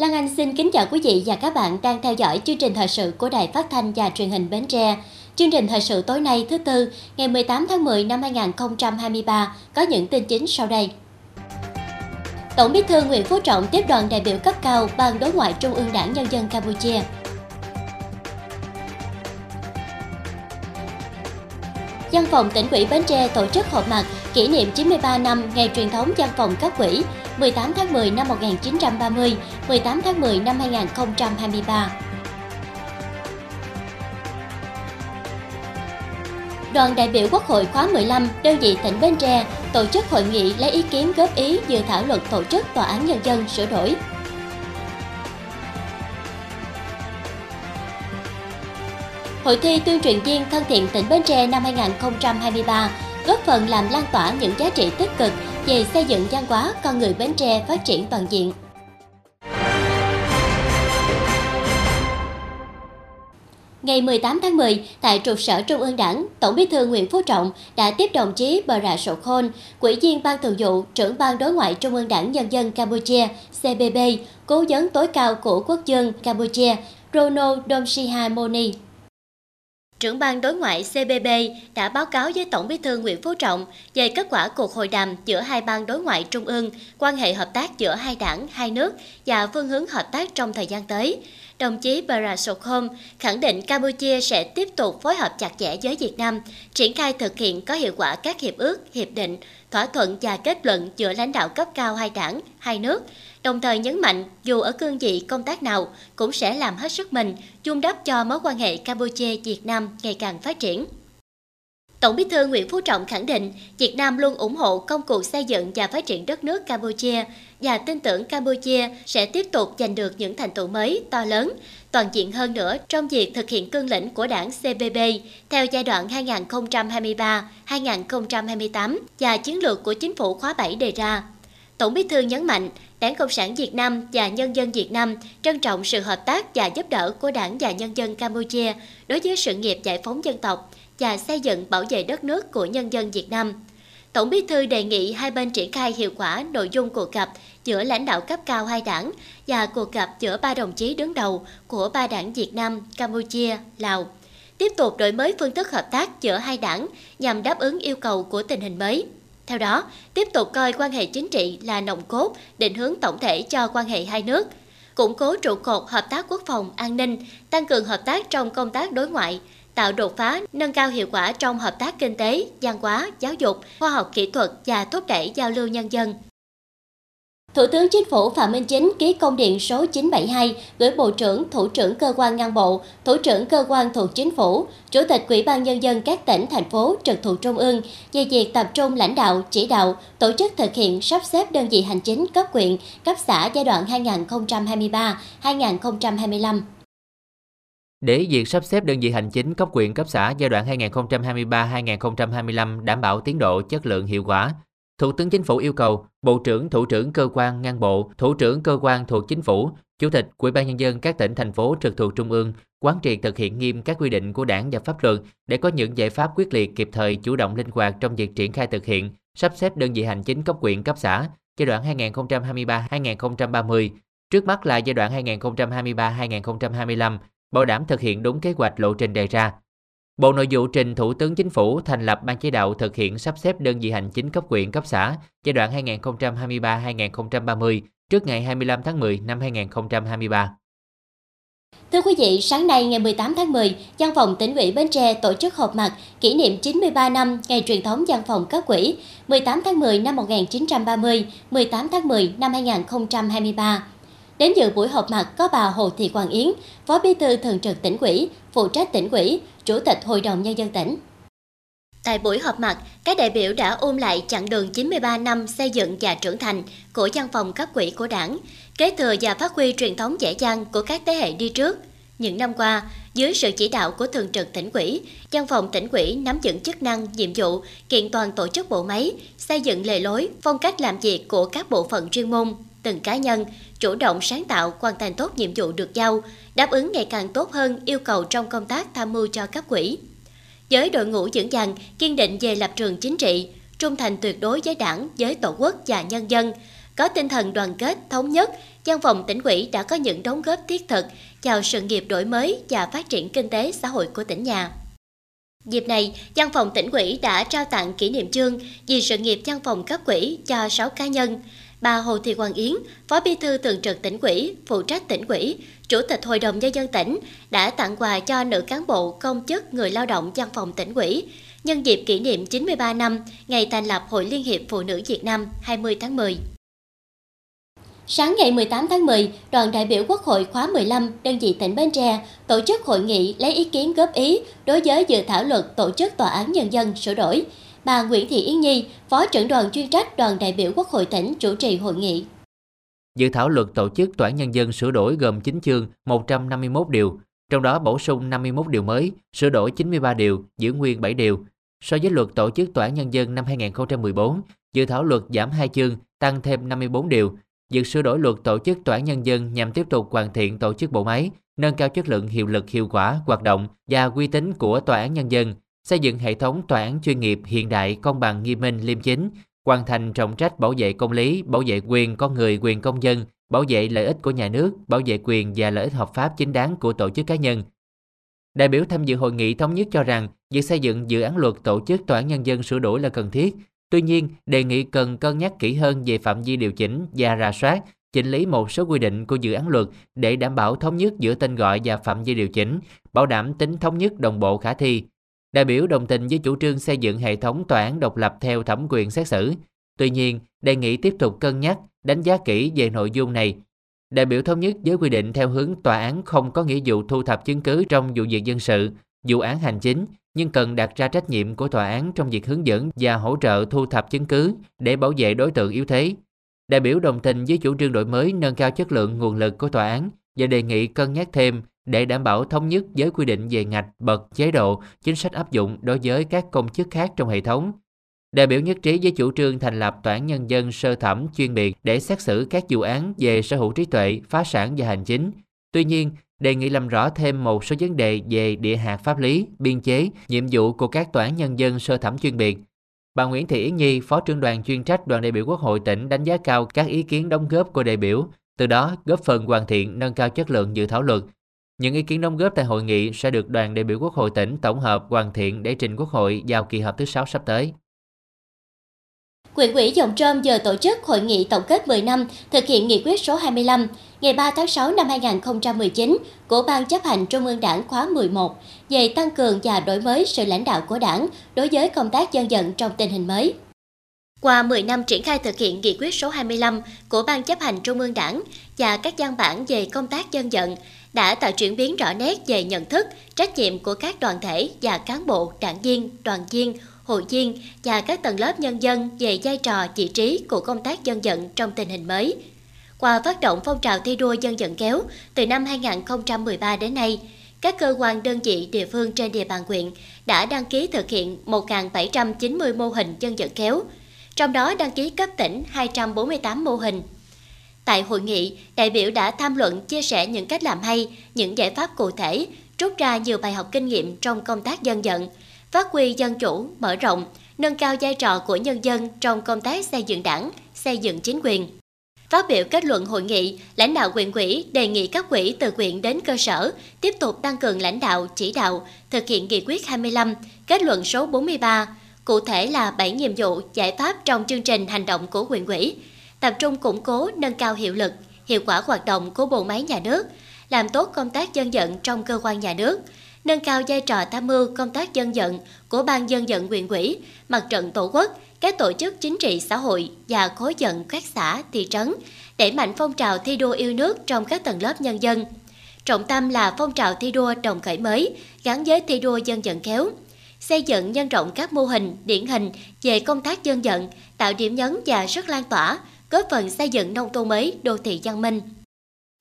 Lan Anh xin kính chào quý vị và các bạn đang theo dõi chương trình thời sự của Đài Phát thanh và Truyền hình Bến Tre. Chương trình thời sự tối nay thứ tư, ngày 18 tháng 10 năm 2023 có những tin chính sau đây. Tổng Bí thư Nguyễn Phú Trọng tiếp đoàn đại biểu cấp cao Ban Đối ngoại Trung ương Đảng Nhân dân Campuchia. Văn phòng tỉnh ủy Bến Tre tổ chức họp mặt kỷ niệm 93 năm ngày truyền thống văn phòng cấp quỹ 18 tháng 10 năm 1930, 18 tháng 10 năm 2023. Đoàn đại biểu Quốc hội khóa 15, đơn vị tỉnh Bến Tre tổ chức hội nghị lấy ý kiến góp ý dự thảo luật tổ chức Tòa án Nhân dân sửa đổi. Hội thi tuyên truyền viên thân thiện tỉnh Bến Tre năm 2023 góp phần làm lan tỏa những giá trị tích cực về xây dựng văn hóa con người Bến Tre phát triển toàn diện. Ngày 18 tháng 10, tại trụ sở Trung ương Đảng, Tổng bí thư Nguyễn Phú Trọng đã tiếp đồng chí Bờ Rạ Sổ Khôn, Ủy viên Ban Thường vụ, trưởng Ban Đối ngoại Trung ương Đảng Nhân dân Campuchia, CBB, cố vấn tối cao của quốc dân Campuchia, Rono Domsiha Moni trưởng ban đối ngoại CBB đã báo cáo với Tổng bí thư Nguyễn Phú Trọng về kết quả cuộc hội đàm giữa hai ban đối ngoại trung ương, quan hệ hợp tác giữa hai đảng, hai nước và phương hướng hợp tác trong thời gian tới. Đồng chí Barasokhom khẳng định Campuchia sẽ tiếp tục phối hợp chặt chẽ với Việt Nam, triển khai thực hiện có hiệu quả các hiệp ước, hiệp định, thỏa thuận và kết luận giữa lãnh đạo cấp cao hai đảng, hai nước, đồng thời nhấn mạnh dù ở cương vị công tác nào cũng sẽ làm hết sức mình chung đắp cho mối quan hệ Campuchia-Việt Nam ngày càng phát triển. Tổng bí thư Nguyễn Phú Trọng khẳng định Việt Nam luôn ủng hộ công cuộc xây dựng và phát triển đất nước Campuchia và tin tưởng Campuchia sẽ tiếp tục giành được những thành tựu mới to lớn, toàn diện hơn nữa trong việc thực hiện cương lĩnh của đảng CPP theo giai đoạn 2023-2028 và chiến lược của chính phủ khóa 7 đề ra. Tổng bí thư nhấn mạnh, Đảng Cộng sản Việt Nam và nhân dân Việt Nam trân trọng sự hợp tác và giúp đỡ của Đảng và nhân dân Campuchia đối với sự nghiệp giải phóng dân tộc và xây dựng bảo vệ đất nước của nhân dân Việt Nam. Tổng bí thư đề nghị hai bên triển khai hiệu quả nội dung cuộc gặp giữa lãnh đạo cấp cao hai đảng và cuộc gặp giữa ba đồng chí đứng đầu của ba đảng Việt Nam, Campuchia, Lào. Tiếp tục đổi mới phương thức hợp tác giữa hai đảng nhằm đáp ứng yêu cầu của tình hình mới. Theo đó, tiếp tục coi quan hệ chính trị là nòng cốt, định hướng tổng thể cho quan hệ hai nước, củng cố trụ cột hợp tác quốc phòng, an ninh, tăng cường hợp tác trong công tác đối ngoại, tạo đột phá, nâng cao hiệu quả trong hợp tác kinh tế, văn hóa, giáo dục, khoa học kỹ thuật và thúc đẩy giao lưu nhân dân. Thủ tướng Chính phủ Phạm Minh Chính ký công điện số 972 gửi Bộ trưởng, Thủ trưởng cơ quan ngang bộ, Thủ trưởng cơ quan thuộc Chính phủ, Chủ tịch Ủy ban Nhân dân các tỉnh, thành phố trực thuộc Trung ương về việc tập trung lãnh đạo, chỉ đạo, tổ chức thực hiện sắp xếp đơn vị hành chính cấp quyện, cấp xã giai đoạn 2023-2025. Để việc sắp xếp đơn vị hành chính cấp quyện cấp xã giai đoạn 2023-2025 đảm bảo tiến độ, chất lượng, hiệu quả, Thủ tướng Chính phủ yêu cầu Bộ trưởng, Thủ trưởng cơ quan ngang bộ, Thủ trưởng cơ quan thuộc Chính phủ, Chủ tịch Ủy ban nhân dân các tỉnh thành phố trực thuộc trung ương quán triệt thực hiện nghiêm các quy định của Đảng và pháp luật để có những giải pháp quyết liệt kịp thời, chủ động linh hoạt trong việc triển khai thực hiện, sắp xếp đơn vị hành chính cấp huyện, cấp xã giai đoạn 2023-2030, trước mắt là giai đoạn 2023-2025, bảo đảm thực hiện đúng kế hoạch lộ trình đề ra. Bộ Nội vụ trình Thủ tướng Chính phủ thành lập ban chỉ đạo thực hiện sắp xếp đơn vị hành chính cấp huyện, cấp xã giai đoạn 2023-2030 trước ngày 25 tháng 10 năm 2023. Thưa quý vị, sáng nay ngày 18 tháng 10, Văn phòng tỉnh ủy Bến Tre tổ chức họp mặt kỷ niệm 93 năm ngày truyền thống văn phòng cấp quỹ 18 tháng 10 năm 1930, 18 tháng 10 năm 2023. Đến dự buổi họp mặt có bà Hồ Thị Hoàng Yến, Phó Bí thư Thường trực tỉnh ủy, phụ trách tỉnh ủy, Chủ tịch Hội đồng Nhân dân tỉnh. Tại buổi họp mặt, các đại biểu đã ôm lại chặng đường 93 năm xây dựng và trưởng thành của văn phòng cấp quỹ của đảng, kế thừa và phát huy truyền thống dễ dàng của các thế hệ đi trước. Những năm qua, dưới sự chỉ đạo của Thường trực tỉnh quỹ, văn phòng tỉnh quỹ nắm vững chức năng, nhiệm vụ, kiện toàn tổ chức bộ máy, xây dựng lề lối, phong cách làm việc của các bộ phận chuyên môn, từng cá nhân, chủ động sáng tạo hoàn thành tốt nhiệm vụ được giao, đáp ứng ngày càng tốt hơn yêu cầu trong công tác tham mưu cho cấp quỹ. Với đội ngũ vững vàng, kiên định về lập trường chính trị, trung thành tuyệt đối với đảng, với tổ quốc và nhân dân, có tinh thần đoàn kết, thống nhất, văn phòng tỉnh ủy đã có những đóng góp thiết thực vào sự nghiệp đổi mới và phát triển kinh tế xã hội của tỉnh nhà. Dịp này, văn phòng tỉnh ủy đã trao tặng kỷ niệm chương vì sự nghiệp văn phòng cấp quỹ cho 6 cá nhân. Bà Hồ Thị Hoàng Yến, Phó Bí thư Thường trực tỉnh ủy, phụ trách tỉnh ủy, Chủ tịch Hội đồng Nhân dân tỉnh đã tặng quà cho nữ cán bộ, công chức, người lao động văn phòng tỉnh ủy nhân dịp kỷ niệm 93 năm ngày thành lập Hội Liên hiệp Phụ nữ Việt Nam 20 tháng 10. Sáng ngày 18 tháng 10, đoàn đại biểu Quốc hội khóa 15 đơn vị tỉnh Bến Tre tổ chức hội nghị lấy ý kiến góp ý đối với dự thảo luật tổ chức tòa án nhân dân sửa đổi. Bà Nguyễn Thị Yến Nhi, Phó trưởng đoàn chuyên trách đoàn đại biểu Quốc hội tỉnh chủ trì hội nghị. Dự thảo luật tổ chức tòa án nhân dân sửa đổi gồm 9 chương, 151 điều, trong đó bổ sung 51 điều mới, sửa đổi 93 điều, giữ nguyên 7 điều. So với luật tổ chức tòa án nhân dân năm 2014, dự thảo luật giảm 2 chương, tăng thêm 54 điều, Việc sửa đổi luật tổ chức tòa án nhân dân nhằm tiếp tục hoàn thiện tổ chức bộ máy, nâng cao chất lượng hiệu lực hiệu quả hoạt động và uy tín của tòa án nhân dân, xây dựng hệ thống tòa án chuyên nghiệp hiện đại, công bằng, nghiêm minh, liêm chính, hoàn thành trọng trách bảo vệ công lý, bảo vệ quyền con người, quyền công dân, bảo vệ lợi ích của nhà nước, bảo vệ quyền và lợi ích hợp pháp chính đáng của tổ chức cá nhân. Đại biểu tham dự hội nghị thống nhất cho rằng việc xây dựng dự án luật tổ chức tòa án nhân dân sửa đổi là cần thiết Tuy nhiên, đề nghị cần cân nhắc kỹ hơn về phạm vi điều chỉnh và rà soát, chỉnh lý một số quy định của dự án luật để đảm bảo thống nhất giữa tên gọi và phạm vi điều chỉnh, bảo đảm tính thống nhất đồng bộ khả thi. Đại biểu đồng tình với chủ trương xây dựng hệ thống tòa án độc lập theo thẩm quyền xét xử. Tuy nhiên, đề nghị tiếp tục cân nhắc, đánh giá kỹ về nội dung này. Đại biểu thống nhất với quy định theo hướng tòa án không có nghĩa vụ thu thập chứng cứ trong vụ việc dân sự, vụ án hành chính nhưng cần đặt ra trách nhiệm của tòa án trong việc hướng dẫn và hỗ trợ thu thập chứng cứ để bảo vệ đối tượng yếu thế. Đại biểu đồng tình với chủ trương đổi mới nâng cao chất lượng nguồn lực của tòa án và đề nghị cân nhắc thêm để đảm bảo thống nhất với quy định về ngạch, bậc, chế độ, chính sách áp dụng đối với các công chức khác trong hệ thống. Đại biểu nhất trí với chủ trương thành lập tòa án nhân dân sơ thẩm chuyên biệt để xét xử các vụ án về sở hữu trí tuệ, phá sản và hành chính. Tuy nhiên, đề nghị làm rõ thêm một số vấn đề về địa hạt pháp lý, biên chế, nhiệm vụ của các tòa án nhân dân sơ thẩm chuyên biệt. Bà Nguyễn Thị Yến Nhi, Phó trưởng đoàn chuyên trách đoàn đại biểu Quốc hội tỉnh đánh giá cao các ý kiến đóng góp của đại biểu, từ đó góp phần hoàn thiện nâng cao chất lượng dự thảo luật. Những ý kiến đóng góp tại hội nghị sẽ được đoàn đại biểu Quốc hội tỉnh tổng hợp hoàn thiện để trình Quốc hội vào kỳ họp thứ 6 sắp tới. Quyện ủy Dòng Trôm vừa tổ chức hội nghị tổng kết 10 năm thực hiện nghị quyết số 25 ngày 3 tháng 6 năm 2019 của Ban chấp hành Trung ương Đảng khóa 11 về tăng cường và đổi mới sự lãnh đạo của Đảng đối với công tác dân vận trong tình hình mới. Qua 10 năm triển khai thực hiện nghị quyết số 25 của Ban chấp hành Trung ương Đảng và các văn bản về công tác dân vận đã tạo chuyển biến rõ nét về nhận thức, trách nhiệm của các đoàn thể và cán bộ, đảng viên, đoàn viên, hội viên và các tầng lớp nhân dân về vai trò vị trí của công tác dân vận trong tình hình mới. Qua phát động phong trào thi đua dân vận kéo từ năm 2013 đến nay, các cơ quan đơn vị địa phương trên địa bàn huyện đã đăng ký thực hiện 1.790 mô hình dân vận kéo, trong đó đăng ký cấp tỉnh 248 mô hình. Tại hội nghị, đại biểu đã tham luận chia sẻ những cách làm hay, những giải pháp cụ thể, rút ra nhiều bài học kinh nghiệm trong công tác dân vận, phát huy dân chủ, mở rộng, nâng cao vai trò của nhân dân trong công tác xây dựng đảng, xây dựng chính quyền. Phát biểu kết luận hội nghị, lãnh đạo huyện quỹ đề nghị các quỹ từ huyện đến cơ sở tiếp tục tăng cường lãnh đạo, chỉ đạo, thực hiện nghị quyết 25, kết luận số 43, cụ thể là 7 nhiệm vụ, giải pháp trong chương trình hành động của huyện quỹ, tập trung củng cố, nâng cao hiệu lực, hiệu quả hoạt động của bộ máy nhà nước, làm tốt công tác dân vận trong cơ quan nhà nước, nâng cao vai trò tham mưu công tác dân vận của ban dân vận huyện quỹ, mặt trận tổ quốc, các tổ chức chính trị xã hội và khối dân các xã, thị trấn, đẩy mạnh phong trào thi đua yêu nước trong các tầng lớp nhân dân. Trọng tâm là phong trào thi đua đồng khởi mới, gắn với thi đua dân vận khéo xây dựng nhân rộng các mô hình, điển hình về công tác dân vận, tạo điểm nhấn và sức lan tỏa, góp phần xây dựng nông thôn mới, đô thị văn minh.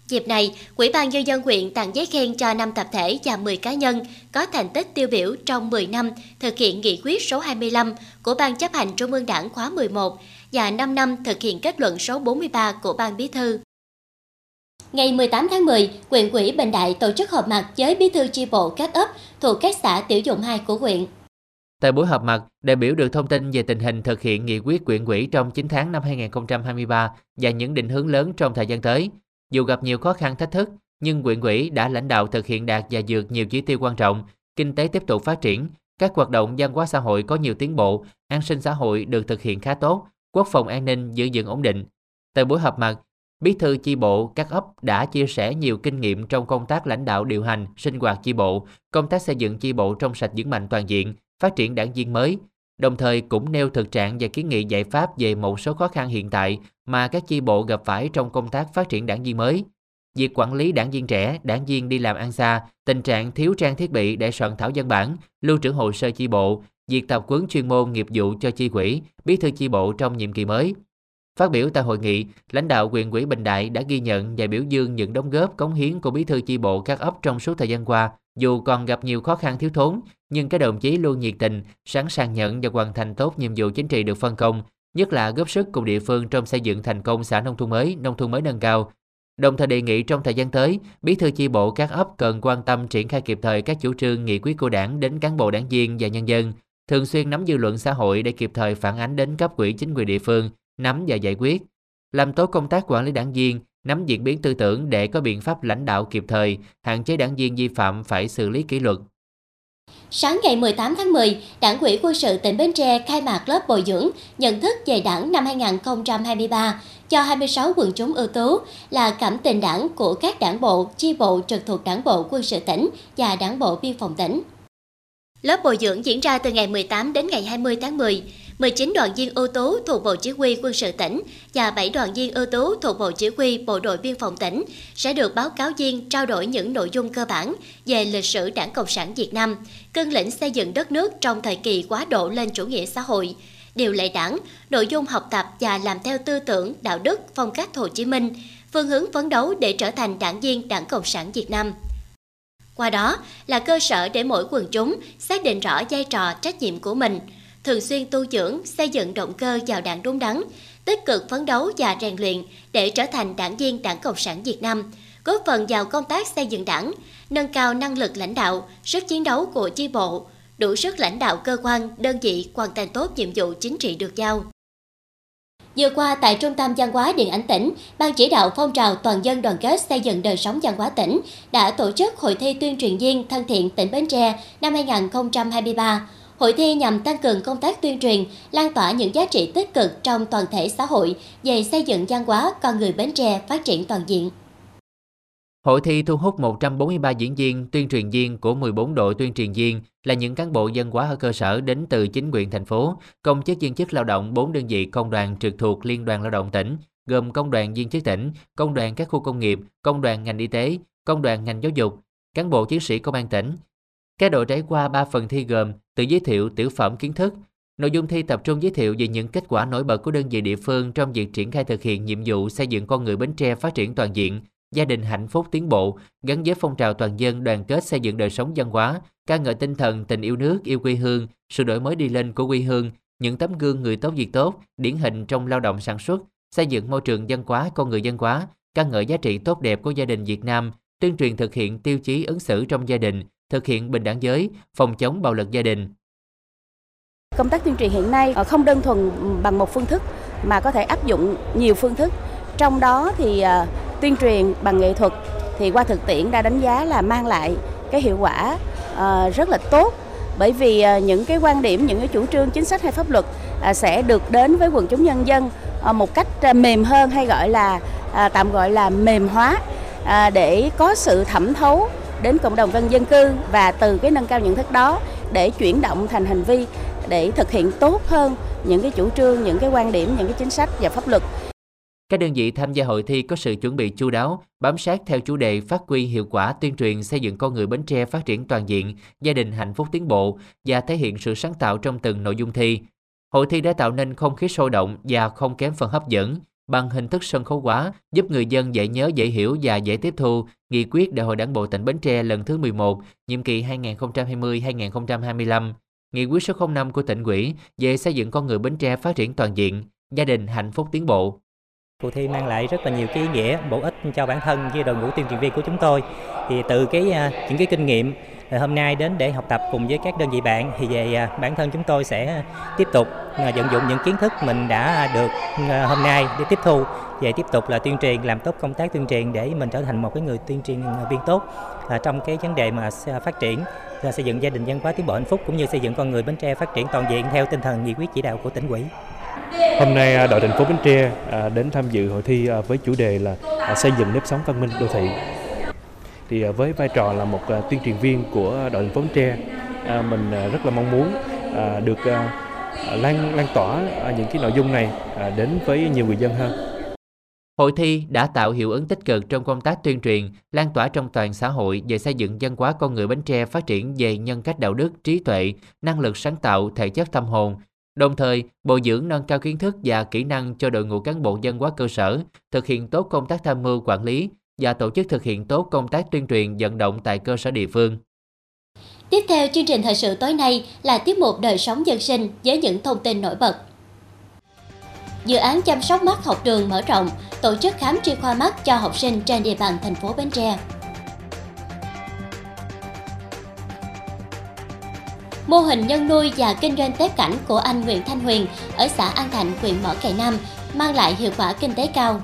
Dịp này, Ủy ban Nhân dân huyện tặng giấy khen cho 5 tập thể và 10 cá nhân có thành tích tiêu biểu trong 10 năm thực hiện nghị quyết số 25 của Ban chấp hành Trung ương Đảng khóa 11 và 5 năm thực hiện kết luận số 43 của Ban Bí thư. Ngày 18 tháng 10, huyện quỹ Bình Đại tổ chức họp mặt với bí thư chi bộ các ấp thuộc các xã tiểu dụng 2 của huyện. Tại buổi họp mặt, đại biểu được thông tin về tình hình thực hiện nghị quyết quyện quỹ trong 9 tháng năm 2023 và những định hướng lớn trong thời gian tới. Dù gặp nhiều khó khăn thách thức, nhưng quyện quỹ đã lãnh đạo thực hiện đạt và vượt nhiều chỉ tiêu quan trọng, kinh tế tiếp tục phát triển, các hoạt động văn hóa xã hội có nhiều tiến bộ, an sinh xã hội được thực hiện khá tốt, quốc phòng an ninh giữ vững ổn định. Tại buổi họp mặt, Bí thư chi bộ các ấp đã chia sẻ nhiều kinh nghiệm trong công tác lãnh đạo điều hành, sinh hoạt chi bộ, công tác xây dựng chi bộ trong sạch vững mạnh toàn diện, phát triển đảng viên mới, đồng thời cũng nêu thực trạng và kiến nghị giải pháp về một số khó khăn hiện tại mà các chi bộ gặp phải trong công tác phát triển đảng viên mới. Việc quản lý đảng viên trẻ, đảng viên đi làm ăn xa, tình trạng thiếu trang thiết bị để soạn thảo văn bản, lưu trữ hồ sơ chi bộ, việc tập huấn chuyên môn nghiệp vụ cho chi quỹ, bí thư chi bộ trong nhiệm kỳ mới. Phát biểu tại hội nghị, lãnh đạo quyền quỹ Bình Đại đã ghi nhận và biểu dương những đóng góp cống hiến của bí thư chi bộ các ấp trong suốt thời gian qua. Dù còn gặp nhiều khó khăn thiếu thốn, nhưng các đồng chí luôn nhiệt tình, sẵn sàng nhận và hoàn thành tốt nhiệm vụ chính trị được phân công, nhất là góp sức cùng địa phương trong xây dựng thành công xã nông thôn mới, nông thôn mới nâng cao. Đồng thời đề nghị trong thời gian tới, bí thư chi bộ các ấp cần quan tâm triển khai kịp thời các chủ trương nghị quyết của đảng đến cán bộ đảng viên và nhân dân, thường xuyên nắm dư luận xã hội để kịp thời phản ánh đến cấp quỹ chính quyền địa phương, nắm và giải quyết, làm tốt công tác quản lý đảng viên, nắm diễn biến tư tưởng để có biện pháp lãnh đạo kịp thời, hạn chế đảng viên vi phạm phải xử lý kỷ luật. Sáng ngày 18 tháng 10, Đảng ủy quân sự tỉnh Bến Tre khai mạc lớp bồi dưỡng nhận thức về đảng năm 2023 cho 26 quần chúng ưu tú là cảm tình đảng của các đảng bộ, chi bộ trực thuộc đảng bộ quân sự tỉnh và đảng bộ biên phòng tỉnh. Lớp bồi dưỡng diễn ra từ ngày 18 đến ngày 20 tháng 10. 19 đoàn viên ưu tú thuộc Bộ Chỉ huy quân sự tỉnh và 7 đoàn viên ưu tú thuộc Bộ Chỉ huy Bộ đội Biên phòng tỉnh sẽ được báo cáo viên trao đổi những nội dung cơ bản về lịch sử Đảng Cộng sản Việt Nam, cương lĩnh xây dựng đất nước trong thời kỳ quá độ lên chủ nghĩa xã hội, điều lệ đảng, nội dung học tập và làm theo tư tưởng, đạo đức, phong cách Hồ Chí Minh, phương hướng phấn đấu để trở thành đảng viên Đảng Cộng sản Việt Nam. Qua đó là cơ sở để mỗi quần chúng xác định rõ vai trò trách nhiệm của mình – thường xuyên tu dưỡng, xây dựng động cơ vào đảng đúng đắn, tích cực phấn đấu và rèn luyện để trở thành đảng viên Đảng Cộng sản Việt Nam, góp phần vào công tác xây dựng đảng, nâng cao năng lực lãnh đạo, sức chiến đấu của chi bộ, đủ sức lãnh đạo cơ quan, đơn vị hoàn thành tốt nhiệm vụ chính trị được giao. Vừa qua tại Trung tâm Văn hóa Điện ảnh tỉnh, Ban chỉ đạo phong trào toàn dân đoàn kết xây dựng đời sống văn hóa tỉnh đã tổ chức hội thi tuyên truyền viên thân thiện tỉnh Bến Tre năm 2023 Hội thi nhằm tăng cường công tác tuyên truyền, lan tỏa những giá trị tích cực trong toàn thể xã hội về xây dựng văn hóa con người Bến Tre phát triển toàn diện. Hội thi thu hút 143 diễn viên, tuyên truyền viên của 14 đội tuyên truyền viên là những cán bộ dân hóa ở cơ sở đến từ chính quyền thành phố, công chức viên chức lao động 4 đơn vị công đoàn trực thuộc Liên đoàn Lao động tỉnh, gồm công đoàn viên chức tỉnh, công đoàn các khu công nghiệp, công đoàn ngành y tế, công đoàn ngành giáo dục, cán bộ chiến sĩ công an tỉnh, các đội trải qua 3 phần thi gồm tự giới thiệu tiểu phẩm kiến thức. Nội dung thi tập trung giới thiệu về những kết quả nổi bật của đơn vị địa phương trong việc triển khai thực hiện nhiệm vụ xây dựng con người Bến Tre phát triển toàn diện, gia đình hạnh phúc tiến bộ, gắn với phong trào toàn dân đoàn kết xây dựng đời sống văn hóa, ca ngợi tinh thần tình yêu nước, yêu quê hương, sự đổi mới đi lên của quê hương, những tấm gương người tốt việc tốt, điển hình trong lao động sản xuất, xây dựng môi trường văn hóa con người văn hóa, ca ngợi giá trị tốt đẹp của gia đình Việt Nam, tuyên truyền thực hiện tiêu chí ứng xử trong gia đình, thực hiện bình đẳng giới, phòng chống bạo lực gia đình. Công tác tuyên truyền hiện nay ờ, không đơn thuần bằng một phương thức mà có thể áp dụng nhiều phương thức. Trong đó thì ờ, tuyên truyền bằng nghệ thuật thì qua thực tiễn đã đánh giá là mang lại cái hiệu quả ờ, rất là tốt bởi vì những cái quan điểm, những cái chủ trương chính sách hay pháp luật sẽ được đến với quần chúng nhân dân một cách mềm hơn hay gọi là tạm gọi là mềm hóa để có sự thẩm thấu đến cộng đồng dân dân cư và từ cái nâng cao nhận thức đó để chuyển động thành hành vi để thực hiện tốt hơn những cái chủ trương, những cái quan điểm, những cái chính sách và pháp luật. Các đơn vị tham gia hội thi có sự chuẩn bị chu đáo, bám sát theo chủ đề phát huy hiệu quả tuyên truyền xây dựng con người Bến Tre phát triển toàn diện, gia đình hạnh phúc tiến bộ và thể hiện sự sáng tạo trong từng nội dung thi. Hội thi đã tạo nên không khí sôi động và không kém phần hấp dẫn, bằng hình thức sân khấu hóa giúp người dân dễ nhớ, dễ hiểu và dễ tiếp thu nghị quyết Đại hội Đảng bộ tỉnh Bến Tre lần thứ 11, nhiệm kỳ 2020-2025, nghị quyết số 05 của tỉnh ủy về xây dựng con người Bến Tre phát triển toàn diện, gia đình hạnh phúc tiến bộ. Cuộc thi mang lại rất là nhiều cái ý nghĩa bổ ích cho bản thân với đội ngũ tuyên truyền viên của chúng tôi. Thì từ cái à, những cái kinh nghiệm hôm nay đến để học tập cùng với các đơn vị bạn thì về à, bản thân chúng tôi sẽ tiếp tục à, vận dụng những kiến thức mình đã được à, hôm nay để tiếp thu về tiếp tục là tuyên truyền, làm tốt công tác tuyên truyền để mình trở thành một cái người tuyên truyền viên tốt trong cái vấn đề mà phát triển xây dựng gia đình văn hóa tiến bộ hạnh phúc cũng như xây dựng con người Bến Tre phát triển toàn diện theo tinh thần nghị quyết chỉ đạo của tỉnh ủy. Hôm nay đội thành phố Bến Tre đến tham dự hội thi với chủ đề là xây dựng nếp sống văn minh đô thị. Thì à, với vai trò là một à, tuyên truyền viên của đội hình phố Tre, à, mình rất là mong muốn được lan lan tỏa những cái nội dung này đến với nhiều người dân hơn. Hội thi đã tạo hiệu ứng tích cực trong công tác tuyên truyền, lan tỏa trong toàn xã hội về xây dựng văn hóa con người Bến Tre phát triển về nhân cách đạo đức, trí tuệ, năng lực sáng tạo, thể chất tâm hồn, đồng thời bồi dưỡng nâng cao kiến thức và kỹ năng cho đội ngũ cán bộ văn hóa cơ sở, thực hiện tốt công tác tham mưu quản lý và tổ chức thực hiện tốt công tác tuyên truyền vận động tại cơ sở địa phương. Tiếp theo chương trình thời sự tối nay là tiết mục đời sống dân sinh với những thông tin nổi bật. Dự án chăm sóc mắt học đường mở rộng, tổ chức khám chuyên khoa mắt cho học sinh trên địa bàn thành phố Bến Tre. Mô hình nhân nuôi và kinh doanh tép cảnh của anh Nguyễn Thanh Huyền ở xã An Thạnh, huyện Mỏ Cày Nam mang lại hiệu quả kinh tế cao.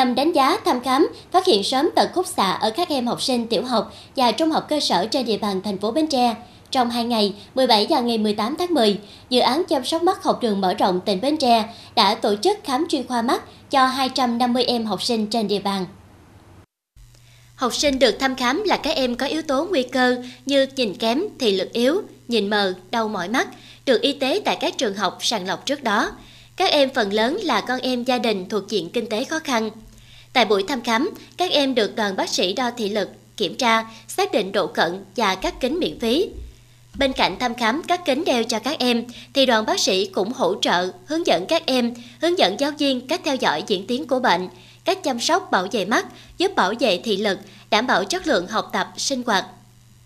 Nhằm đánh giá, thăm khám, phát hiện sớm tật khúc xạ ở các em học sinh tiểu học và trung học cơ sở trên địa bàn thành phố Bến Tre. Trong 2 ngày, 17 và ngày 18 tháng 10, dự án chăm sóc mắt học đường mở rộng tỉnh Bến Tre đã tổ chức khám chuyên khoa mắt cho 250 em học sinh trên địa bàn. Học sinh được thăm khám là các em có yếu tố nguy cơ như nhìn kém, thị lực yếu, nhìn mờ, đau mỏi mắt, được y tế tại các trường học sàng lọc trước đó. Các em phần lớn là con em gia đình thuộc diện kinh tế khó khăn. Tại buổi thăm khám, các em được đoàn bác sĩ đo thị lực, kiểm tra, xác định độ cận và cắt kính miễn phí. Bên cạnh thăm khám các kính đeo cho các em, thì đoàn bác sĩ cũng hỗ trợ, hướng dẫn các em, hướng dẫn giáo viên cách theo dõi diễn tiến của bệnh, cách chăm sóc bảo vệ mắt, giúp bảo vệ thị lực, đảm bảo chất lượng học tập, sinh hoạt.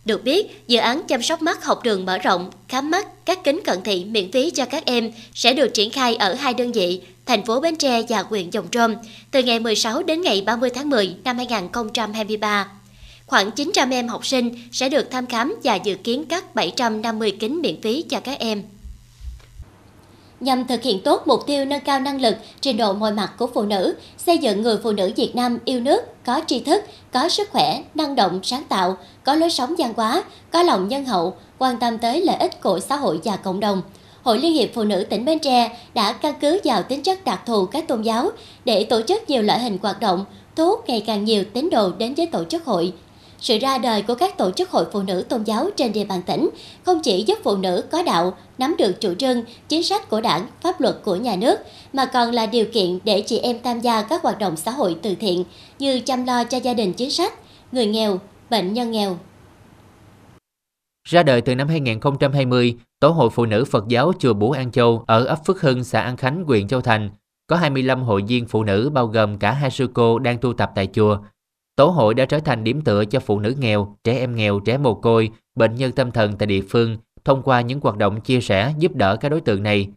Được biết, dự án chăm sóc mắt học đường mở rộng, khám mắt, các kính cận thị miễn phí cho các em sẽ được triển khai ở hai đơn vị, thành phố Bến Tre và huyện Dòng Trôm, từ ngày 16 đến ngày 30 tháng 10 năm 2023. Khoảng 900 em học sinh sẽ được thăm khám và dự kiến cắt 750 kính miễn phí cho các em. Nhằm thực hiện tốt mục tiêu nâng cao năng lực, trình độ mọi mặt của phụ nữ, xây dựng người phụ nữ Việt Nam yêu nước, có tri thức, có sức khỏe, năng động, sáng tạo, có lối sống văn hóa, có lòng nhân hậu, quan tâm tới lợi ích của xã hội và cộng đồng. Hội Liên hiệp Phụ nữ tỉnh Bến Tre đã căn cứ vào tính chất đặc thù các tôn giáo để tổ chức nhiều loại hình hoạt động, thu hút ngày càng nhiều tín đồ đến với tổ chức hội, sự ra đời của các tổ chức hội phụ nữ tôn giáo trên địa bàn tỉnh không chỉ giúp phụ nữ có đạo nắm được chủ trương, chính sách của đảng, pháp luật của nhà nước, mà còn là điều kiện để chị em tham gia các hoạt động xã hội từ thiện như chăm lo cho gia đình chính sách, người nghèo, bệnh nhân nghèo. Ra đời từ năm 2020, Tổ hội Phụ nữ Phật giáo Chùa Bủ An Châu ở ấp Phước Hưng, xã An Khánh, huyện Châu Thành có 25 hội viên phụ nữ bao gồm cả hai sư cô đang tu tập tại chùa Tổ hội đã trở thành điểm tựa cho phụ nữ nghèo, trẻ em nghèo, trẻ mồ côi, bệnh nhân tâm thần tại địa phương thông qua những hoạt động chia sẻ giúp đỡ các đối tượng này.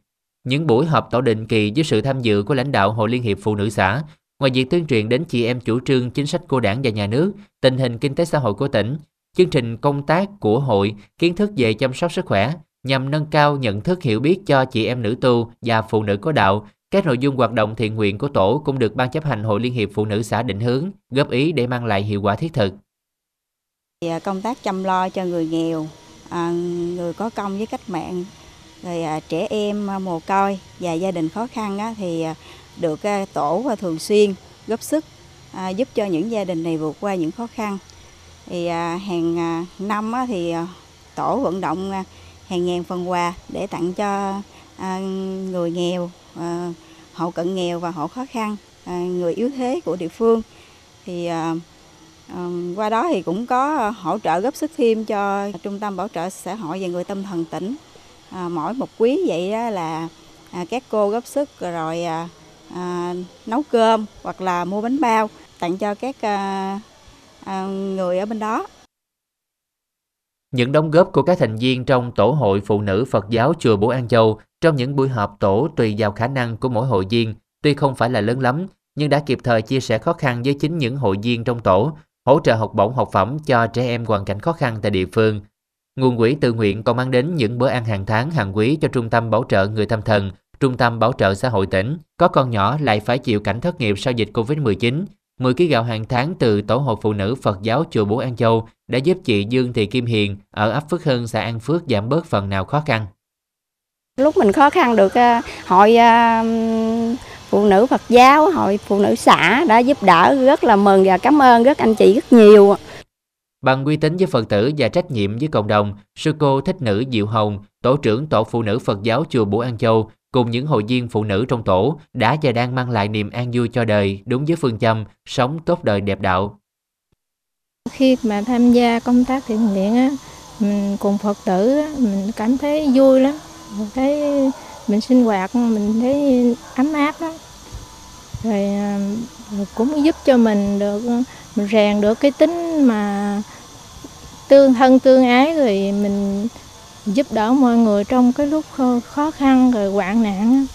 Những buổi họp tổ định kỳ với sự tham dự của lãnh đạo Hội Liên hiệp Phụ nữ xã, ngoài việc tuyên truyền đến chị em chủ trương chính sách của đảng và nhà nước, tình hình kinh tế xã hội của tỉnh, chương trình công tác của hội, kiến thức về chăm sóc sức khỏe nhằm nâng cao nhận thức hiểu biết cho chị em nữ tu và phụ nữ có đạo các nội dung hoạt động thiện nguyện của tổ cũng được Ban chấp hành Hội Liên hiệp Phụ nữ xã định hướng, góp ý để mang lại hiệu quả thiết thực. À, công tác chăm lo cho người nghèo, à, người có công với cách mạng, rồi à, trẻ em mồ côi và gia đình khó khăn thì được tổ và thường xuyên góp sức giúp cho những gia đình này vượt qua những khó khăn. Thì hàng năm thì tổ vận động hàng ngàn phần quà để tặng cho người nghèo À, hộ cận nghèo và hộ khó khăn, à, người yếu thế của địa phương. Thì à, qua đó thì cũng có hỗ trợ góp sức thêm cho trung tâm bảo trợ xã hội và người tâm thần tỉnh. Mỗi một quý vậy đó là các cô góp sức rồi nấu cơm hoặc là mua bánh bao tặng cho các người ở bên đó. Những đóng góp của các thành viên trong Tổ hội Phụ nữ Phật giáo Chùa Bố An Châu trong những buổi họp tổ tùy vào khả năng của mỗi hội viên, tuy không phải là lớn lắm, nhưng đã kịp thời chia sẻ khó khăn với chính những hội viên trong tổ, hỗ trợ học bổng học phẩm cho trẻ em hoàn cảnh khó khăn tại địa phương. Nguồn quỹ tự nguyện còn mang đến những bữa ăn hàng tháng hàng quý cho Trung tâm Bảo trợ Người Tâm Thần, Trung tâm Bảo trợ Xã hội tỉnh. Có con nhỏ lại phải chịu cảnh thất nghiệp sau dịch Covid-19. 10 kg gạo hàng tháng từ Tổ hội Phụ nữ Phật giáo Chùa Bố An Châu đã giúp chị Dương Thị Kim Hiền ở ấp Phước Hưng, xã An Phước giảm bớt phần nào khó khăn. Lúc mình khó khăn được ờ, hội ờ, phụ nữ Phật giáo, hội phụ nữ xã đã giúp đỡ rất là mừng và cảm ơn rất anh chị rất nhiều. Bằng uy tín với Phật tử và trách nhiệm với cộng đồng, sư cô Thích Nữ Diệu Hồng, tổ trưởng tổ phụ nữ Phật giáo chùa Bủ An Châu cùng những hội viên phụ nữ trong tổ đã và đang mang lại niềm an vui cho đời đúng với phương châm sống tốt đời đẹp đạo. Khi mà tham gia công tác thiện nguyện á, mình cùng Phật tử á, mình cảm thấy vui lắm, mình thấy mình sinh hoạt mình thấy ấm áp lắm. Rồi, à, cũng giúp cho mình được mình rèn được cái tính mà tương thân tương ái rồi mình giúp đỡ mọi người trong cái lúc khó khăn rồi hoạn nạn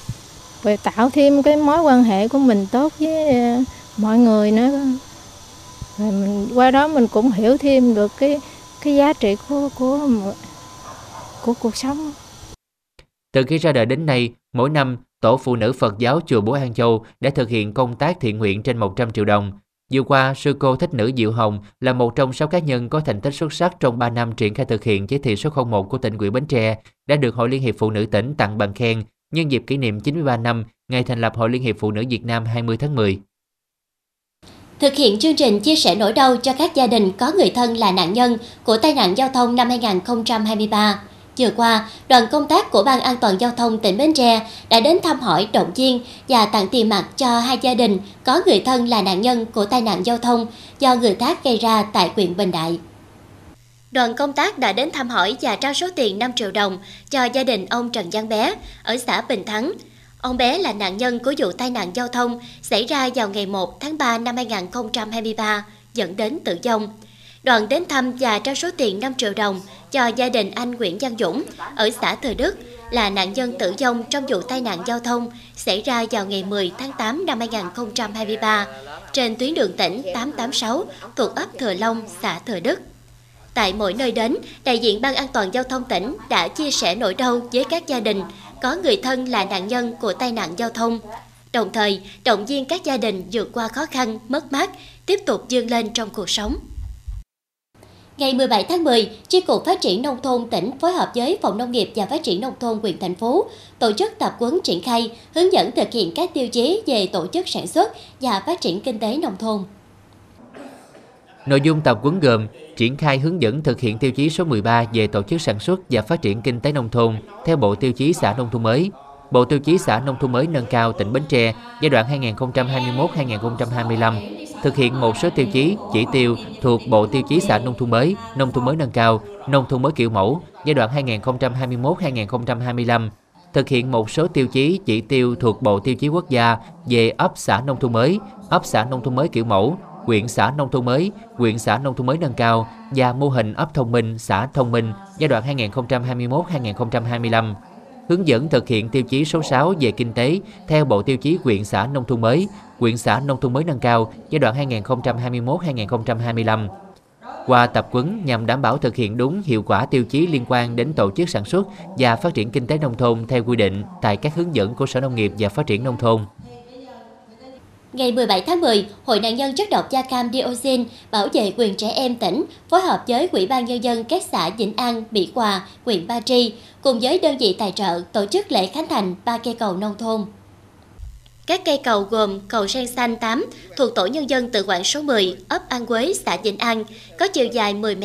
rồi tạo thêm cái mối quan hệ của mình tốt với à, mọi người nữa mình qua đó mình cũng hiểu thêm được cái cái giá trị của của của cuộc sống từ khi ra đời đến nay mỗi năm tổ phụ nữ Phật giáo chùa Bố An Châu đã thực hiện công tác thiện nguyện trên 100 triệu đồng Vừa qua, sư cô Thích Nữ Diệu Hồng là một trong sáu cá nhân có thành tích xuất sắc trong 3 năm triển khai thực hiện chỉ thị số 01 của tỉnh ủy Bến Tre, đã được Hội Liên hiệp Phụ nữ tỉnh tặng bằng khen nhân dịp kỷ niệm 93 năm ngày thành lập Hội Liên hiệp Phụ nữ Việt Nam 20 tháng 10. Thực hiện chương trình chia sẻ nỗi đau cho các gia đình có người thân là nạn nhân của tai nạn giao thông năm 2023. Vừa qua, đoàn công tác của Ban An toàn Giao thông tỉnh Bến Tre đã đến thăm hỏi, động viên và tặng tiền mặt cho hai gia đình có người thân là nạn nhân của tai nạn giao thông do người khác gây ra tại huyện Bình Đại. Đoàn công tác đã đến thăm hỏi và trao số tiền 5 triệu đồng cho gia đình ông Trần Giang Bé ở xã Bình Thắng. Ông bé là nạn nhân của vụ tai nạn giao thông xảy ra vào ngày 1 tháng 3 năm 2023 dẫn đến tử vong. Đoàn đến thăm và trao số tiền 5 triệu đồng cho gia đình anh Nguyễn Văn Dũng ở xã Thừa Đức là nạn nhân tử vong trong vụ tai nạn giao thông xảy ra vào ngày 10 tháng 8 năm 2023 trên tuyến đường tỉnh 886 thuộc ấp Thừa Long, xã Thừa Đức. Tại mỗi nơi đến, đại diện Ban An toàn Giao thông tỉnh đã chia sẻ nỗi đau với các gia đình có người thân là nạn nhân của tai nạn giao thông, đồng thời động viên các gia đình vượt qua khó khăn, mất mát, tiếp tục vươn lên trong cuộc sống. Ngày 17 tháng 10, Chi cục Phát triển Nông thôn tỉnh phối hợp với Phòng Nông nghiệp và Phát triển Nông thôn huyện thành phố tổ chức tập huấn triển khai, hướng dẫn thực hiện các tiêu chí về tổ chức sản xuất và phát triển kinh tế nông thôn. Nội dung tập huấn gồm triển khai hướng dẫn thực hiện tiêu chí số 13 về tổ chức sản xuất và phát triển kinh tế nông thôn theo Bộ Tiêu chí xã nông thôn mới, Bộ Tiêu chí xã nông thôn mới nâng cao tỉnh Bến Tre giai đoạn 2021-2025 thực hiện một số tiêu chí, chỉ tiêu thuộc Bộ Tiêu chí xã nông thôn mới, nông thôn mới nâng cao, nông thôn mới kiểu mẫu giai đoạn 2021-2025, thực hiện một số tiêu chí, chỉ tiêu thuộc Bộ Tiêu chí quốc gia về ấp xã nông thôn mới, ấp xã nông thôn mới kiểu mẫu, quyện xã nông thôn mới, quyện xã nông thôn mới nâng cao và mô hình ấp thông minh, xã thông minh giai đoạn 2021-2025 hướng dẫn thực hiện tiêu chí số 6 về kinh tế theo Bộ Tiêu chí quyện xã nông thôn mới, quyện xã nông thôn mới nâng cao giai đoạn 2021-2025. Qua tập huấn nhằm đảm bảo thực hiện đúng hiệu quả tiêu chí liên quan đến tổ chức sản xuất và phát triển kinh tế nông thôn theo quy định tại các hướng dẫn của Sở Nông nghiệp và Phát triển Nông thôn. Ngày 17 tháng 10, Hội nạn nhân chất độc da cam dioxin bảo vệ quyền trẻ em tỉnh phối hợp với Ủy ban Nhân dân các xã Vĩnh An, Mỹ Hòa, huyện Ba Tri cùng với đơn vị tài trợ tổ chức lễ khánh thành ba cây cầu nông thôn. Các cây cầu gồm cầu sen xanh 8 thuộc tổ nhân dân tự quản số 10 ấp An Quế, xã Vĩnh An, có chiều dài 10 m,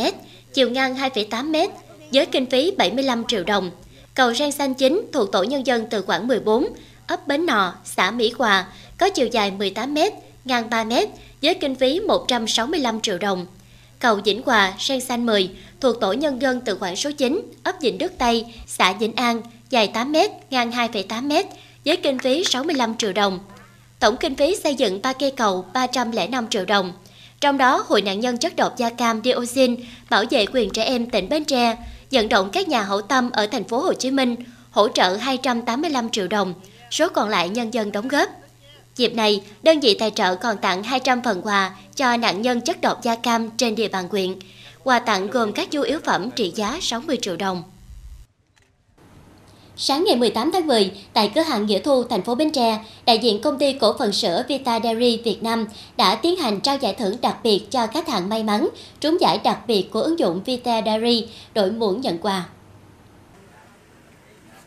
chiều ngang 2,8 m, với kinh phí 75 triệu đồng. Cầu sen xanh 9 thuộc tổ nhân dân tự quản 14 ấp Bến Nò, xã Mỹ Hòa, có chiều dài 18 m, ngang 3 m, với kinh phí 165 triệu đồng. Cầu Vĩnh Hòa, sen xanh 10 thuộc tổ nhân dân tự quản số 9, ấp Vĩnh Đức Tây, xã Vĩnh An, dài 8 m, ngang 2,8 m, với kinh phí 65 triệu đồng. Tổng kinh phí xây dựng 3 cây cầu 305 triệu đồng. Trong đó, Hội nạn nhân chất độc da cam dioxin, bảo vệ quyền trẻ em tỉnh Bến Tre, vận động các nhà hảo tâm ở thành phố Hồ Chí Minh hỗ trợ 285 triệu đồng, số còn lại nhân dân đóng góp. Dịp này, đơn vị tài trợ còn tặng 200 phần quà cho nạn nhân chất độc da cam trên địa bàn huyện. Quà tặng gồm các nhu yếu phẩm trị giá 60 triệu đồng. Sáng ngày 18 tháng 10, tại cửa hàng Nghĩa Thu, thành phố Bến Tre, đại diện công ty cổ phần sữa Vita Dairy Việt Nam đã tiến hành trao giải thưởng đặc biệt cho khách hàng may mắn trúng giải đặc biệt của ứng dụng Vita Dairy đội muỗng nhận quà.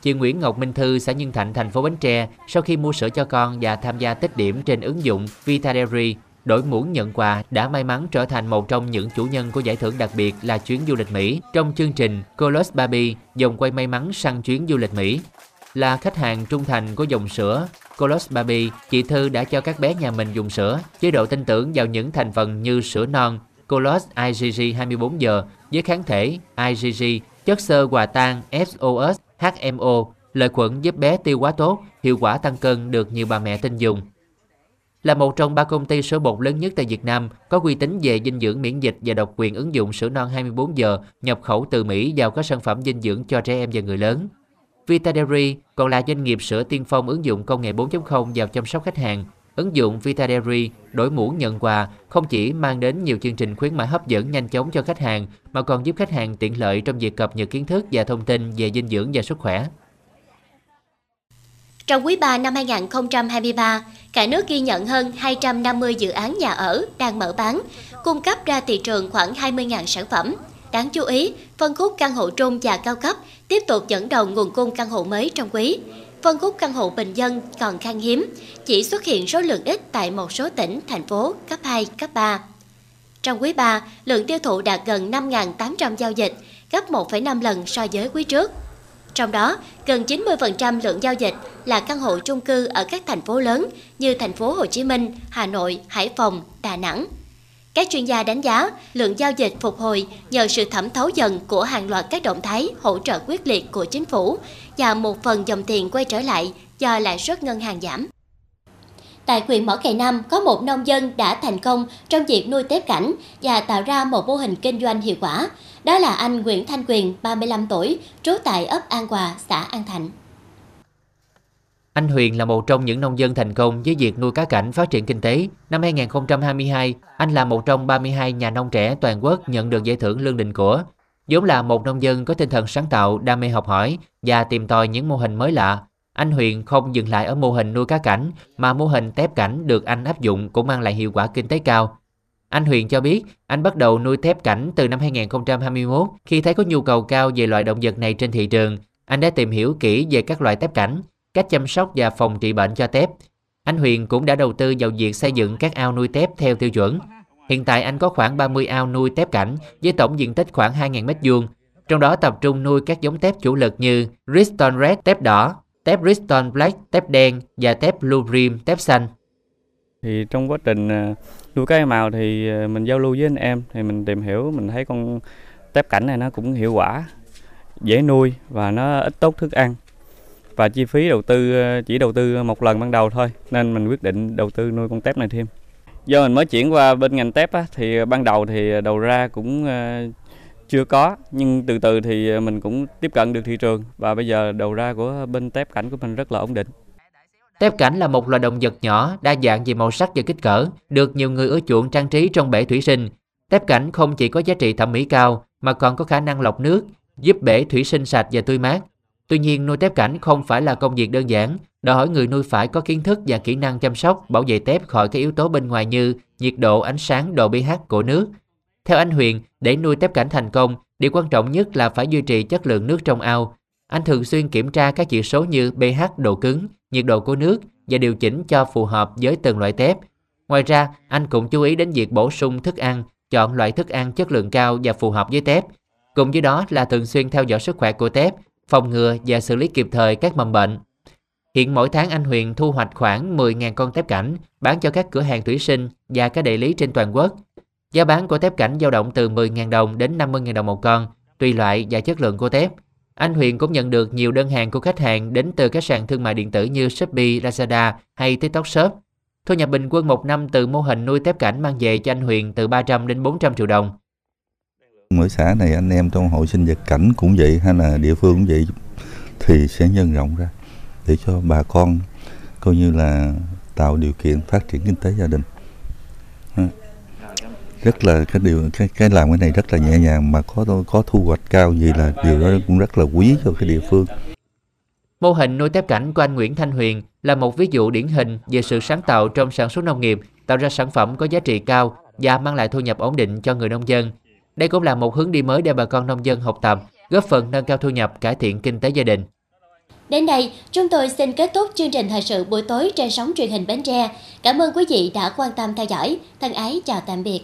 Chị Nguyễn Ngọc Minh Thư, xã Nhân Thạnh, thành phố Bến Tre, sau khi mua sữa cho con và tham gia tích điểm trên ứng dụng Vita Dairy, đổi muỗng nhận quà đã may mắn trở thành một trong những chủ nhân của giải thưởng đặc biệt là chuyến du lịch Mỹ trong chương trình Colos Baby, dòng quay may mắn săn chuyến du lịch Mỹ. Là khách hàng trung thành của dòng sữa Colos Baby, chị Thư đã cho các bé nhà mình dùng sữa, chế độ tin tưởng vào những thành phần như sữa non, Colos IgG 24 giờ với kháng thể IgG, chất xơ hòa tan SOS, HMO, lợi khuẩn giúp bé tiêu hóa tốt, hiệu quả tăng cân được nhiều bà mẹ tin dùng là một trong ba công ty sữa bột lớn nhất tại Việt Nam có uy tín về dinh dưỡng miễn dịch và độc quyền ứng dụng sữa non 24 giờ nhập khẩu từ Mỹ vào các sản phẩm dinh dưỡng cho trẻ em và người lớn. Vita Dairy còn là doanh nghiệp sữa tiên phong ứng dụng công nghệ 4.0 vào chăm sóc khách hàng. Ứng dụng Vita Dairy đổi mũ nhận quà không chỉ mang đến nhiều chương trình khuyến mãi hấp dẫn nhanh chóng cho khách hàng mà còn giúp khách hàng tiện lợi trong việc cập nhật kiến thức và thông tin về dinh dưỡng và sức khỏe. Trong quý 3 năm 2023, cả nước ghi nhận hơn 250 dự án nhà ở đang mở bán, cung cấp ra thị trường khoảng 20.000 sản phẩm. Đáng chú ý, phân khúc căn hộ trung và cao cấp tiếp tục dẫn đầu nguồn cung căn hộ mới trong quý. Phân khúc căn hộ bình dân còn khan hiếm, chỉ xuất hiện số lượng ít tại một số tỉnh, thành phố cấp 2, cấp 3. Trong quý 3, lượng tiêu thụ đạt gần 5.800 giao dịch, gấp 1,5 lần so với quý trước. Trong đó, gần 90% lượng giao dịch là căn hộ chung cư ở các thành phố lớn như thành phố Hồ Chí Minh, Hà Nội, Hải Phòng, Đà Nẵng. Các chuyên gia đánh giá lượng giao dịch phục hồi nhờ sự thẩm thấu dần của hàng loạt các động thái hỗ trợ quyết liệt của chính phủ và một phần dòng tiền quay trở lại do lãi suất ngân hàng giảm. Tại huyện Mỏ Cày Nam có một nông dân đã thành công trong việc nuôi tép cảnh và tạo ra một mô hình kinh doanh hiệu quả, đó là anh Nguyễn Thanh Quyền, 35 tuổi, trú tại ấp An Hòa, xã An Thạnh. Anh Huyền là một trong những nông dân thành công với việc nuôi cá cảnh phát triển kinh tế. Năm 2022, anh là một trong 32 nhà nông trẻ toàn quốc nhận được giải thưởng Lương Định Của. vốn là một nông dân có tinh thần sáng tạo, đam mê học hỏi và tìm tòi những mô hình mới lạ. Anh Huyền không dừng lại ở mô hình nuôi cá cảnh, mà mô hình tép cảnh được anh áp dụng cũng mang lại hiệu quả kinh tế cao. Anh Huyền cho biết anh bắt đầu nuôi tép cảnh từ năm 2021 khi thấy có nhu cầu cao về loại động vật này trên thị trường. Anh đã tìm hiểu kỹ về các loại tép cảnh, cách chăm sóc và phòng trị bệnh cho tép. Anh Huyền cũng đã đầu tư vào việc xây dựng các ao nuôi tép theo tiêu chuẩn. Hiện tại anh có khoảng 30 ao nuôi tép cảnh với tổng diện tích khoảng 2.000 m2, trong đó tập trung nuôi các giống tép chủ lực như Riston Red tép đỏ, tép Riston Black tép đen và tép Blue Rim tép xanh. Thì trong quá trình à, nuôi cá màu thì à, mình giao lưu với anh em thì mình tìm hiểu mình thấy con tép cảnh này nó cũng hiệu quả, dễ nuôi và nó ít tốt thức ăn và chi phí đầu tư ờ, chỉ đầu tư một lần ban đầu thôi nên mình quyết định đầu tư nuôi con tép này thêm. Do mình mới chuyển qua bên ngành tép á, thì ờ, ban đầu thì ờ, đầu ra cũng chưa có nhưng từ từ thì mình cũng tiếp cận được thị trường và bây giờ đầu ra của bên tép cảnh của mình rất là ổn định. Tép cảnh là một loài động vật nhỏ, đa dạng về màu sắc và kích cỡ, được nhiều người ưa chuộng trang trí trong bể thủy sinh. Tép cảnh không chỉ có giá trị thẩm mỹ cao mà còn có khả năng lọc nước, giúp bể thủy sinh sạch và tươi mát. Tuy nhiên, nuôi tép cảnh không phải là công việc đơn giản, đòi hỏi người nuôi phải có kiến thức và kỹ năng chăm sóc, bảo vệ tép khỏi các yếu tố bên ngoài như nhiệt độ, ánh sáng, độ pH của nước. Theo anh Huyền, để nuôi tép cảnh thành công, điều quan trọng nhất là phải duy trì chất lượng nước trong ao. Anh thường xuyên kiểm tra các chỉ số như pH, độ cứng, nhiệt độ của nước và điều chỉnh cho phù hợp với từng loại tép. Ngoài ra, anh cũng chú ý đến việc bổ sung thức ăn, chọn loại thức ăn chất lượng cao và phù hợp với tép. Cùng với đó là thường xuyên theo dõi sức khỏe của tép, phòng ngừa và xử lý kịp thời các mầm bệnh. Hiện mỗi tháng anh Huyền thu hoạch khoảng 10.000 con tép cảnh bán cho các cửa hàng thủy sinh và các đại lý trên toàn quốc. Giá bán của tép cảnh dao động từ 10.000 đồng đến 50.000 đồng một con, tùy loại và chất lượng của tép. Anh Huyền cũng nhận được nhiều đơn hàng của khách hàng đến từ các sàn thương mại điện tử như Shopee, Lazada hay TikTok Shop. Thu nhập bình quân một năm từ mô hình nuôi tép cảnh mang về cho anh Huyền từ 300 đến 400 triệu đồng. Mỗi xã này anh em trong hội sinh vật cảnh cũng vậy hay là địa phương cũng vậy thì sẽ nhân rộng ra để cho bà con coi như là tạo điều kiện phát triển kinh tế gia đình rất là cái điều cái cái làm cái này rất là nhẹ nhàng mà có có thu hoạch cao gì là điều đó cũng rất là quý cho cái địa phương. Mô hình nuôi tép cảnh của anh Nguyễn Thanh Huyền là một ví dụ điển hình về sự sáng tạo trong sản xuất nông nghiệp, tạo ra sản phẩm có giá trị cao và mang lại thu nhập ổn định cho người nông dân. Đây cũng là một hướng đi mới để bà con nông dân học tập, góp phần nâng cao thu nhập, cải thiện kinh tế gia đình. Đến đây, chúng tôi xin kết thúc chương trình thời sự buổi tối trên sóng truyền hình Bến Tre. Cảm ơn quý vị đã quan tâm theo dõi. Thân ái chào tạm biệt.